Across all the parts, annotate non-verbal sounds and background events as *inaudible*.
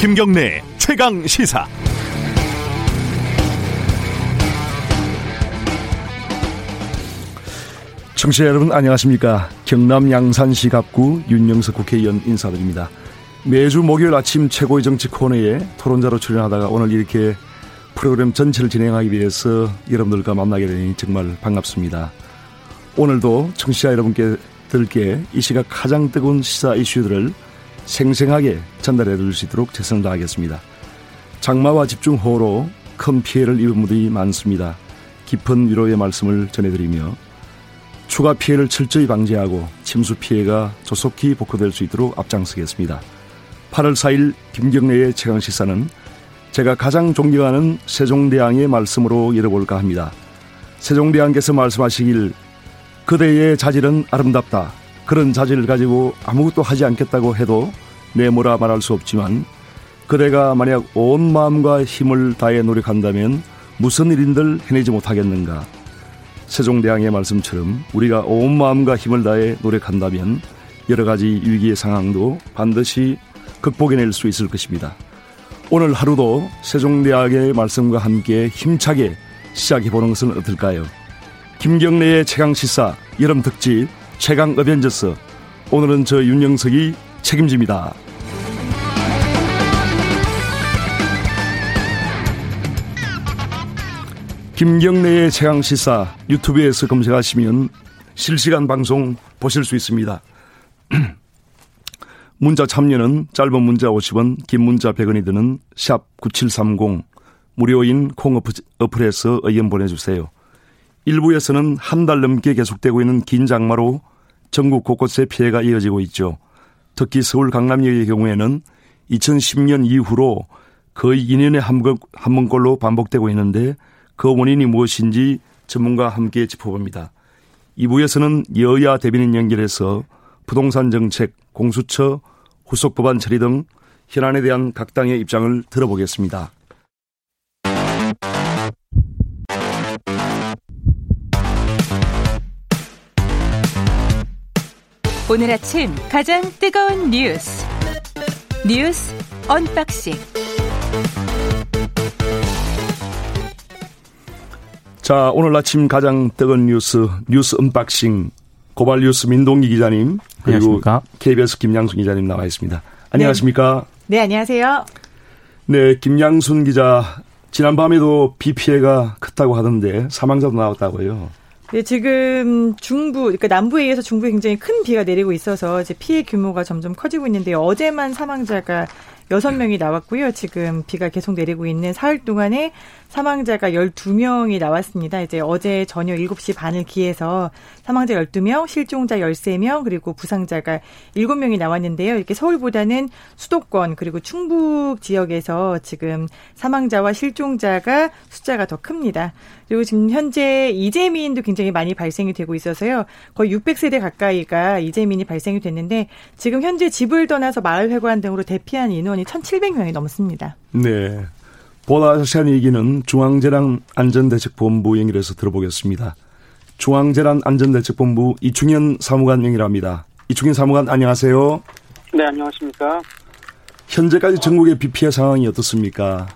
김경래 최강 시사. 청취자 여러분 안녕하십니까? 경남 양산시 갑구 윤영석 국회의원 인사드립니다. 매주 목요일 아침 최고의 정치 코너에 토론자로 출연하다가 오늘 이렇게 프로그램 전체를 진행하기 위해서 여러분들과 만나게 되니 정말 반갑습니다. 오늘도 청취자 여러분께 들께 이 시각 가장 뜨거운 시사 이슈들을 생생하게 전달해 드릴 수 있도록 최선을 다하겠습니다 장마와 집중호우로 큰 피해를 입은 분들이 많습니다 깊은 위로의 말씀을 전해드리며 추가 피해를 철저히 방지하고 침수 피해가 조속히 복구될 수 있도록 앞장서겠습니다. 8월 4일 김경래의 최강시사는 제가 가장 존경하는 세종대왕의 말씀으로 열어볼까 합니다. 세종대왕께서 말씀하시길 그대의 자질은 아름답다. 그런 자질을 가지고 아무것도 하지 않겠다고 해도 내모라 말할 수 없지만 그대가 만약 온 마음과 힘을 다해 노력한다면 무슨 일인들 해내지 못하겠는가. 세종대왕의 말씀처럼 우리가 온 마음과 힘을 다해 노력한다면 여러 가지 위기의 상황도 반드시 극복해낼 수 있을 것입니다. 오늘 하루도 세종대왕의 말씀과 함께 힘차게 시작해보는 것은 어떨까요? 김경래의 최강시사 여름 특집 최강 어벤져스 오늘은 저 윤영석이 책임집니다. 김경래의 최강 시사 유튜브에서 검색하시면 실시간 방송 보실 수 있습니다. *clears throat* 문자 참여는 짧은 문자 50원, 긴 문자 100원이 드는 샵 9730 무료인 콩 어플에서 의견 보내주세요. 일부에서는 한 달 넘게 계속되고 있는 긴 장마로 전국 곳곳에 피해가 이어지고 있죠. 특히 서울 강남역의 경우에는 2010년 이후로 거의 2년에 한, 번꼴로 반복되고 있는데 그 원인이 무엇인지 전문가와 함께 짚어봅니다. 2부에서는 여야 대변인 연결해서 부동산 정책, 공수처, 후속 법안 처리 등 현안에 대한 각 당의 입장을 들어보겠습니다. 오늘 아침 가장 뜨거운 뉴스 뉴스 unboxing 자, 오늘 아침 가장 뜨거운 뉴스, 뉴스 unboxing, 고발 뉴스 민동기 기자님, 그리고 안녕하십니까? KBS 김양순 기자님 나와 있습니다. 안녕하십니까? 네, 네 안녕하세요. 네, 김양순 기자, 지난 밤에도 비 피해가 컸다고 하던데 사망자도 나왔다고요. 네, 지금 중부, 그러니까 남부에 의해서 중부에 굉장히 큰 비가 내리고 있어서 이제 피해 규모가 점점 커지고 있는데요. 어제만 사망자가 여섯 명이 나왔고요. 지금 비가 계속 내리고 있는 사흘 동안에 사망자가 12명이 나왔습니다. 이제 어제 저녁 7시 반을 기해서 사망자 12명, 실종자 13명, 그리고 부상자가 7명이 나왔는데요. 이렇게 서울보다는 수도권 그리고 충북 지역에서 지금 사망자와 실종자가 숫자가 더 큽니다. 그리고 지금 현재 이재민도 굉장히 많이 발생이 되고 있어서요. 거의 600세대 가까이가 이재민이 발생이 됐는데 지금 현재 집을 떠나서 마을회관 등으로 대피한 인원 이 1,700명이 넘습니다. 네. 자세한 얘기는 중앙재난 안전대책본부 연결해서 들어보겠습니다. 중앙재난 안전대책본부 이충현 사무관 연결합니다. 이충현 사무관 안녕하세요. 네, 안녕하십니까. 현재까지 전국의 비 피해 상황이 어떻습니까?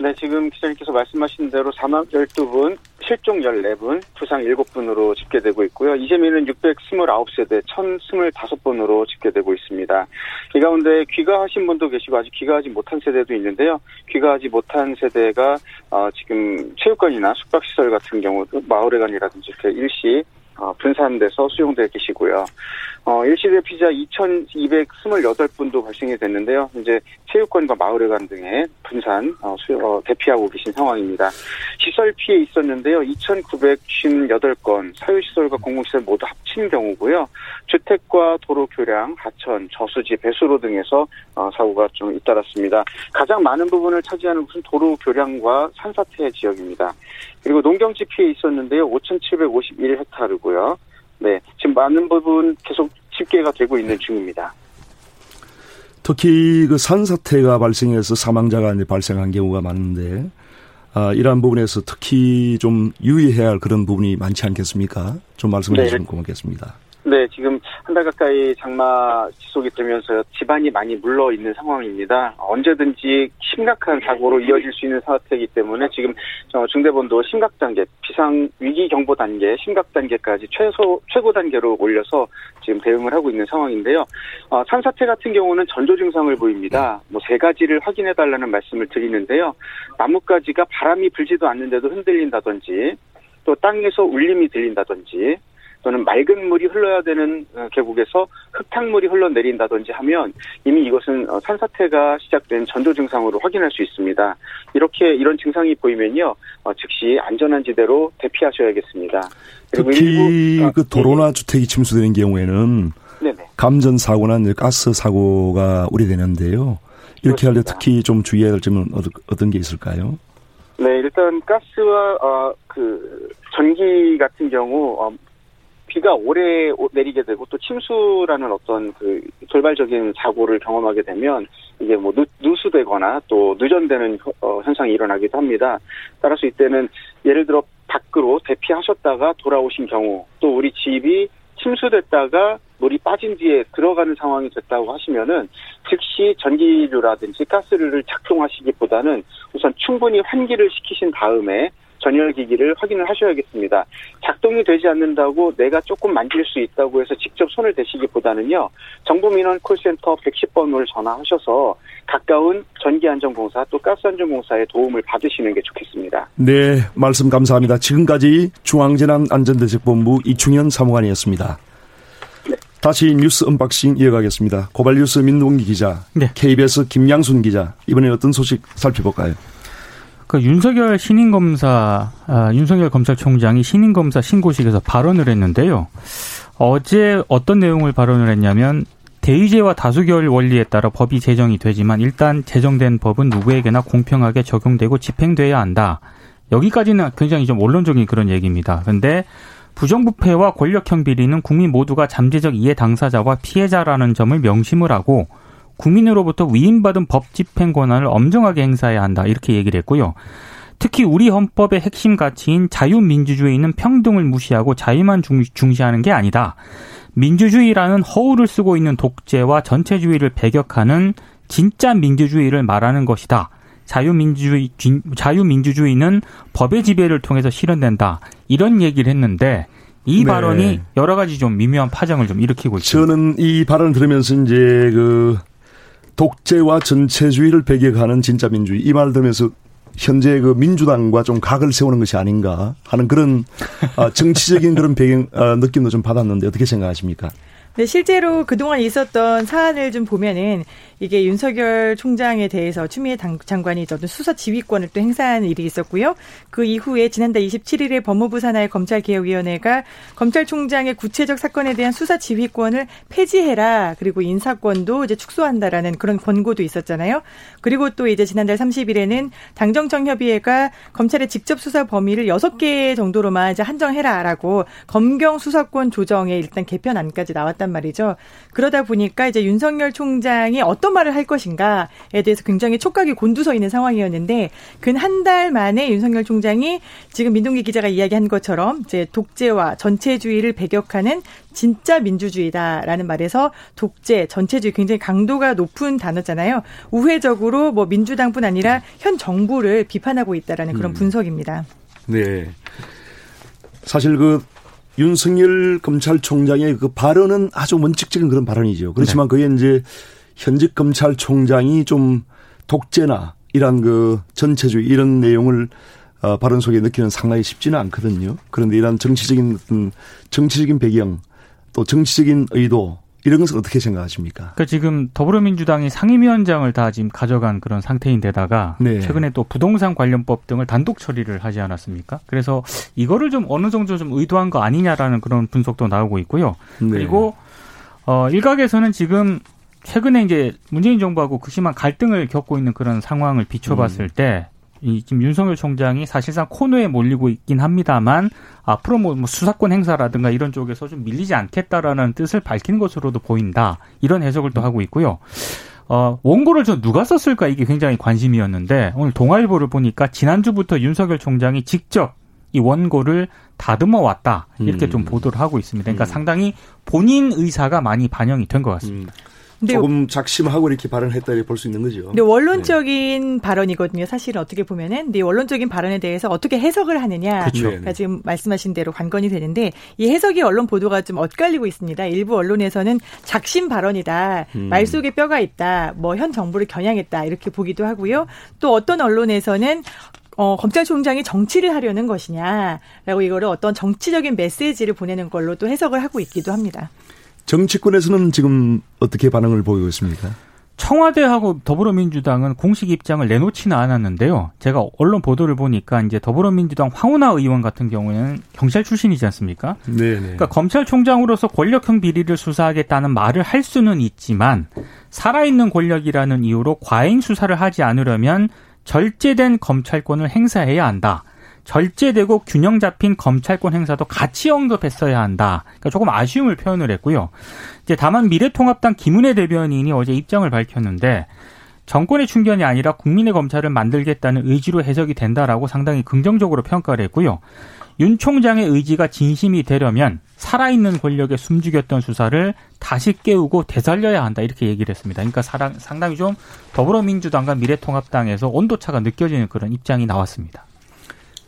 네, 지금 기자님께서 말씀하신 대로 사망 12분, 실종 14분, 부상 7분으로 집계되고 있고요. 이재민은 629세대 1025번으로 집계되고 있습니다. 이 가운데 귀가하신 분도 계시고 아직 귀가하지 못한 세대도 있는데요. 귀가하지 못한 세대가 어, 지금 체육관이나 숙박시설 같은 경우 마을회관이라든지 이렇게 일시 어, 분산돼서 수용되어 계시고요. 어, 일시대 피자 2,228분도 발생이 됐는데요. 이제 체육관과 마을회관 등에 분산 어, 수, 어, 대피하고 계신 상황입니다. 시설 피해 있었는데요. 2,958건 사유시설과 공공시설 모두 합친 경우고요. 주택과 도로 교량, 하천, 저수지, 배수로 등에서 어, 사고가 좀 잇따랐습니다. 가장 많은 부분을 차지하는 것은 도로 교량과 산사태 지역입니다. 그리고 농경지 피해 있었는데요. 5,751헥타르 고요. 네, 지금 많은 부분 계속 집계가 되고 있는 중입니다. 특히 그 산사태가 발생해서 사망자가 이제 발생한 경우가 많은데, 아, 이러한 부분에서 특히 좀 유의해야 할 그런 부분이 많지 않겠습니까? 좀 말씀해 네. 주시면 고맙겠습니다. 네, 지금 한 달 가까이 장마 지속이 되면서 집안이 많이 물러 있는 상황입니다. 언제든지 심각한 사고로 이어질 수 있는 사태이기 때문에 지금 중대본도 심각 단계, 비상 위기 경보 단계, 심각 단계까지 최소 최고 단계로 올려서 지금 대응을 하고 있는 상황인데요. 어, 산사태 같은 경우는 전조 증상을 보입니다. 뭐 세 가지를 확인해 달라는 말씀을 드리는데요. 나뭇가지가 바람이 불지도 않는데도 흔들린다든지 또 땅에서 울림이 들린다든지 또는 맑은 물이 흘러야 되는 어, 계곡에서 흙탕물이 흘러내린다든지 하면 이미 이것은 어, 산사태가 시작된 전조 증상으로 확인할 수 있습니다. 이렇게 이런 증상이 보이면요, 어, 즉시 안전한 지대로 대피하셔야겠습니다. 특히 일부, 그 도로나 예. 주택이 침수되는 경우에는 네네. 감전 사고나 가스 사고가 우려되는데요. 이렇게 할 때 특히 좀 주의해야 할 점은 어떤 게 있을까요? 네, 일단 가스와 어, 그 전기 같은 경우 어, 비가 오래 내리게 되고 또 침수라는 어떤 그 돌발적인 사고를 경험하게 되면 이게 뭐 누, 누수되거나 또 누전되는 어, 현상이 일어나기도 합니다. 따라서 이때는 예를 들어 밖으로 대피하셨다가 돌아오신 경우 또 우리 집이 침수됐다가 물이 빠진 뒤에 들어가는 상황이 됐다고 하시면은 즉시 전기류라든지 가스를 작동하시기보다는 우선 충분히 환기를 시키신 다음에 전열 기기를 확인을 하셔야겠습니다. 작동이 되지 않는다고 내가 조금 만질 수 있다고 해서 직접 손을 대시기보다는요. 정부 민원 콜센터 110번을 전화하셔서 가까운 전기안전공사 또 가스안전공사의 도움을 받으시는 게 좋겠습니다. 네, 말씀 감사합니다. 지금까지 중앙재난안전대책본부 이충현 사무관이었습니다. 네. 다시 뉴스 unboxing 이어가겠습니다. 고발뉴스 민동기 기자, 네. KBS 김양순 기자, 이번에 어떤 소식 살펴볼까요? 그 윤석열 신임 검사, 아, 윤석열 검찰총장이 신임 검사 신고식에서 발언을 했는데요. 어제 어떤 내용을 발언을 했냐면 대의제와 다수결 원리에 따라 법이 제정이 되지만 일단 제정된 법은 누구에게나 공평하게 적용되고 집행돼야 한다. 여기까지는 굉장히 좀 원론적인 그런 얘기입니다. 그런데 부정부패와 권력형 비리는 국민 모두가 잠재적 이해 당사자와 피해자라는 점을 명심을 하고 국민으로부터 위임받은 법 집행 권한을 엄정하게 행사해야 한다. 이렇게 얘기를 했고요. 특히 우리 헌법의 핵심 가치인 자유민주주의는 평등을 무시하고 자유만 중시하는 게 아니다. 민주주의라는 허울을 쓰고 있는 독재와 전체주의를 배격하는 진짜 민주주의를 말하는 것이다. 자유민주주의, 자유민주주의는 법의 지배를 통해서 실현된다. 이런 얘기를 했는데 이 네. 발언이 여러 가지 좀 미묘한 파장을 좀 일으키고 있습니다. 저는 이 발언을 들으면서 이제 그 독재와 전체주의를 배격하는 진짜 민주주의 이 말 들으면서 현재 그 민주당과 좀 각을 세우는 것이 아닌가 하는 그런 아, 정치적인 그런 배경 아, 느낌도 좀 받았는데 어떻게 생각하십니까? 네, 실제로 그동안 있었던 사안을 좀 보면은 이게 윤석열 총장에 대해서 추미애 장관이 어떤 수사 지휘권을 또 행사한 일이 있었고요. 그 이후에 지난달 27일에 법무부 산하의 검찰개혁위원회가 검찰총장의 구체적 사건에 대한 수사 지휘권을 폐지해라. 그리고 인사권도 이제 축소한다라는 그런 권고도 있었잖아요. 그리고 또 이제 지난달 30일에는 당정청 협의회가 검찰의 직접 수사 범위를 6개 정도로만 이제 한정해라라고 검경 수사권 조정에 일단 개편안까지 나왔 단 말이죠. 그러다 보니까 이제 윤석열 총장이 어떤 어떤 말을 할 것인가에 대해서 굉장히 촉각이 곤두서 있는 상황이었는데 근 한 달 만에 윤석열 총장이 지금 민동기 기자가 이야기한 것처럼 이제 독재와 전체주의를 배격하는 진짜 민주주의다라는 말에서 독재, 전체주의 굉장히 강도가 높은 단어잖아요. 우회적으로 뭐 민주당뿐 아니라 현 정부를 비판하고 있다라는 그런 음. 분석입니다. 네. 사실 그 윤석열 검찰총장의 그 발언은 아주 원칙적인 그런 발언이죠. 그렇지만 네. 그게 이제 현직 검찰총장이 좀 독재나 이런 그 전체주의 이런 내용을 어, 발언 속에 넣기는 상당히 쉽지는 않거든요. 그런데 이런 정치적인 정치적인 배경 또 정치적인 의도 이런 것을 어떻게 생각하십니까? 그러니까 지금 더불어민주당이 상임위원장을 다 지금 가져간 그런 상태인데다가 네. 최근에 또 부동산 관련법 등을 단독 처리를 하지 않았습니까? 그래서 이거를 좀 어느 정도 좀 의도한 거 아니냐라는 그런 분석도 나오고 있고요. 네. 그리고 어 일각에서는 지금 최근에 이제 문재인 정부하고 극심한 갈등을 겪고 있는 그런 상황을 비춰봤을 음. 때, 이 지금 윤석열 총장이 사실상 코너에 몰리고 있긴 합니다만 앞으로 뭐, 뭐 수사권 행사라든가 이런 쪽에서 좀 밀리지 않겠다라는 뜻을 밝힌 것으로도 보인다 이런 해석을 또 하고 있고요. 어, 원고를 저 누가 썼을까 이게 굉장히 관심이었는데 오늘 동아일보를 보니까 지난주부터 윤석열 총장이 직접 이 원고를 다듬어 왔다 이렇게 음. 좀 보도를 하고 있습니다. 그러니까 음. 상당히 본인 의사가 많이 반영이 된 것 같습니다. 음. 조금 작심하고 이렇게 발언했다 볼수 있는 거죠. 근데 원론적인 네. 발언이거든요. 사실은 어떻게 보면은 근데 원론적인 발언에 대해서 어떻게 해석을 하느냐. 그렇죠. 그러니까 지금 말씀하신 대로 관건이 되는데 이 해석이 언론 보도가 좀 엇갈리고 있습니다. 일부 언론에서는 작심 발언이다. 음. 말 속에 뼈가 있다. 뭐 현 정부를 겨냥했다. 이렇게 보기도 하고요. 또 어떤 언론에서는 어, 검찰총장이 정치를 하려는 것이냐라고 이거를 어떤 정치적인 메시지를 보내는 걸로 또 해석을 하고 있기도 합니다. 정치권에서는 지금 어떻게 반응을 보이고 있습니까? 청와대하고 더불어민주당은 공식 입장을 내놓지는 않았는데요. 제가 언론 보도를 보니까 이제 더불어민주당 황운하 의원 같은 경우에는 경찰 출신이지 않습니까? 네. 그러니까 검찰총장으로서 권력형 비리를 수사하겠다는 말을 할 수는 있지만 살아있는 권력이라는 이유로 과잉 수사를 하지 않으려면 절제된 검찰권을 행사해야 한다. 절제되고 균형 잡힌 검찰권 행사도 같이 언급했어야 한다. 그러니까 조금 아쉬움을 표현을 했고요. 이제 다만 미래통합당 김은혜 대변인이 어제 입장을 밝혔는데 정권의 충견이 아니라 국민의 검찰을 만들겠다는 의지로 해석이 된다라고 상당히 긍정적으로 평가를 했고요. 윤 총장의 의지가 진심이 되려면 살아있는 권력에 숨죽였던 수사를 다시 깨우고 되살려야 한다 이렇게 얘기를 했습니다. 그러니까 상당히 좀 더불어민주당과 미래통합당에서 온도차가 느껴지는 그런 입장이 나왔습니다.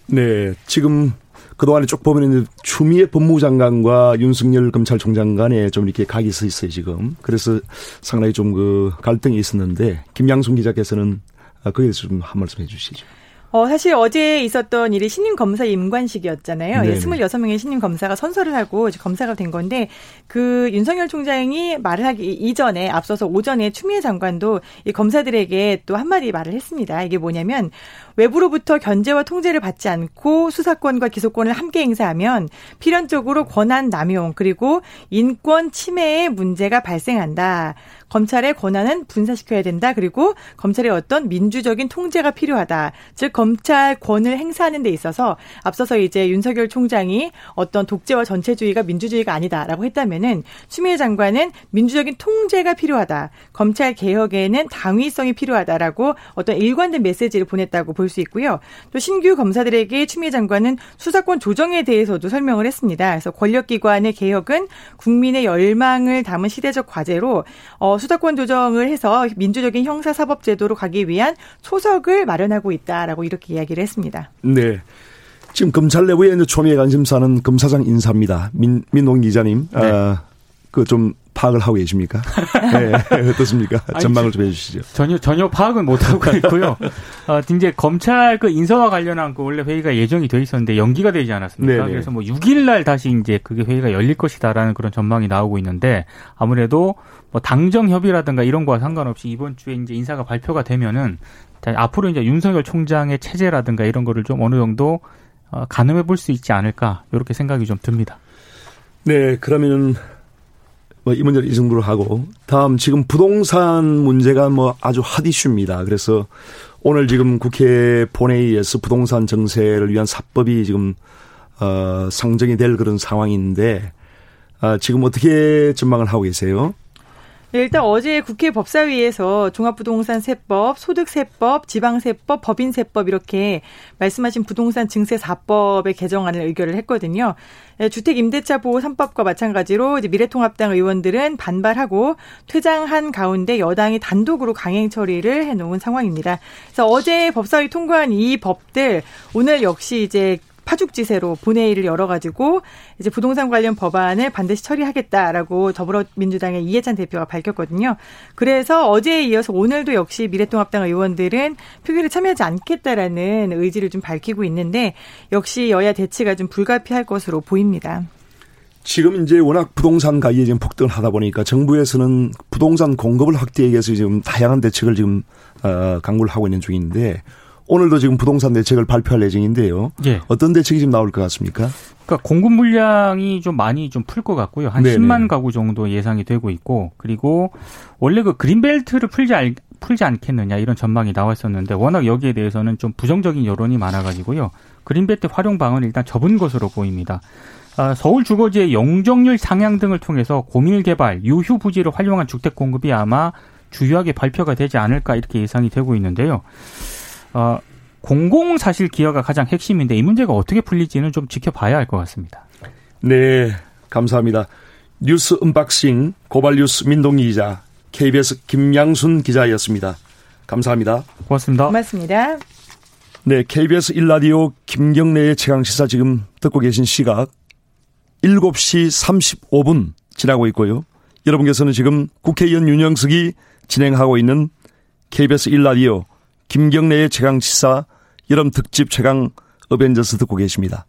네, 지금 그동안에 쭉 보면 추미애 법무부 장관과 윤석열 검찰총장 간에 좀 이렇게 각이 서 있어요, 지금. 그래서 상당히 좀 그 갈등이 있었는데, 김양순 기자께서는 거기에 대해서 좀 한 말씀 해 주시죠. 어, 사실 어제 있었던 일이 신임 검사 임관식이었잖아요. 네 26명의 신임 검사가 선서를 하고 검사가 된 건데 그 윤석열 총장이 말을 하기 이전에 앞서서 오전에 추미애 장관도 이 검사들에게 또 한마디 말을 했습니다. 이게 뭐냐면 외부로부터 견제와 통제를 받지 않고 수사권과 기소권을 함께 행사하면 필연적으로 권한 남용 그리고 인권 침해의 문제가 발생한다. 검찰의 권한은 분산시켜야 된다. 그리고 검찰의 어떤 민주적인 통제가 필요하다. 즉 검찰권을 행사하는 데 있어서 앞서서 이제 윤석열 총장이 어떤 독재와 전체주의가 민주주의가 아니다라고 했다면은 추미애 장관은 민주적인 통제가 필요하다. 검찰 개혁에는 당위성이 필요하다라고 어떤 일관된 메시지를 보냈다고 볼수 있고요. 또 신규 검사들에게 추미애 장관은 수사권 조정에 대해서도 설명을 했습니다. 그래서 권력기관의 개혁은 국민의 열망을 담은 시대적 과제로 어, 수사권 조정을 해서 민주적인 형사사법제도로 가기 위한 초석을 마련하고 있다라고 이렇게 이야기를 했습니다. 네. 지금 검찰 내부에 이제 초미의 관심사는 검사장 인사입니다. 민, 민홍 기자님. 네. 아, 그 좀 파악을 하고 계십니까? *laughs* 네, *laughs* 어떻습니까? 전망을 좀 해주시죠. 전혀 전혀 파악은 못 하고 있고요. 어, *laughs* 이제 검찰 그 인사와 관련한 그 원래 회의가 예정이 돼 있었는데 연기가 되지 않았습니까? 네네. 그래서 뭐 6일 날 다시 이제 그게 회의가 열릴 것이다라는 그런 전망이 나오고 있는데 아무래도 뭐 당정 협의라든가 이런 거와 상관없이 이번 주에 이제 인사가 발표가 되면은 앞으로 이제 윤석열 총장의 체제라든가 이런 거를 좀 어느 정도 어, 가늠해 볼 수 있지 않을까 이렇게 생각이 좀 듭니다. 네, 그러면은 뭐 이 문제를 이 정도로 하고 다음 지금 부동산 문제가 뭐 아주 핫 이슈입니다. 그래서 오늘 지금 국회 본회의에서 부동산 정세를 위한 사법이 지금 어 상정이 될 그런 상황인데 아 지금 어떻게 전망을 하고 계세요? 네, 일단 어제 국회 법사위에서 종합부동산 세법, 소득 세법, 지방 세법, 법인 세법 이렇게 말씀하신 부동산 증세 4법의 개정안을 의결을 했거든요. 네, 주택 임대차 보호 3법과 마찬가지로 이제 미래통합당 의원들은 반발하고 퇴장한 가운데 여당이 단독으로 강행 처리를 해 놓은 상황입니다. 그래서 어제 법사위 통과한 이 법들 오늘 역시 이제 파죽지세로 본회의를 열어가지고 이제 부동산 관련 법안을 반드시 처리하겠다라고 더불어민주당의 이해찬 대표가 밝혔거든요. 그래서 어제에 이어서 오늘도 역시 미래통합당 의원들은 표결에 참여하지 않겠다라는 의지를 좀 밝히고 있는데 역시 여야 대치가 좀 불가피할 것으로 보입니다. 지금 이제 워낙 부동산 가격이 지금 폭등을 하다 보니까 정부에서는 부동산 공급을 확대하기 위해서 지금 다양한 대책을 지금 어, 강구를 하고 있는 중인데 오늘도 지금 부동산 대책을 발표할 예정인데요. 예. 어떤 대책이 지금 나올 것 같습니까? 그러니까 공급 물량이 좀 많이 좀 풀 것 같고요. 한 네네. 10만 가구 정도 예상이 되고 있고 그리고 원래 그 그린벨트를 풀지 알, 풀지 않겠느냐 이런 전망이 나왔었는데 워낙 여기에 대해서는 좀 부정적인 여론이 많아가지고요. 그린벨트 활용 방안을 일단 접은 것으로 보입니다. 아, 서울 주거지의 용적률 상향 등을 통해서 고밀 개발, 유휴 부지를 활용한 주택 공급이 아마 주요하게 발표가 되지 않을까 이렇게 예상이 되고 있는데요. 어, 공공 사실 기여가 가장 핵심인데 이 문제가 어떻게 풀릴지는 좀 지켜봐야 할 것 같습니다. 네, 감사합니다. 뉴스 은박싱 고발뉴스 민동기 기자, KBS 김양순 기자였습니다. 감사합니다. 고맙습니다. 고맙습니다. 네, KBS 1라디오 김경래의 최강시사 지금 듣고 계신 시각 7시 35분 지나고 있고요. 여러분께서는 지금 국회의원 윤영석이 진행하고 있는 KBS 1라디오 김경래의 최강 시사 여름 특집 최강 어벤져스 듣고 계십니다.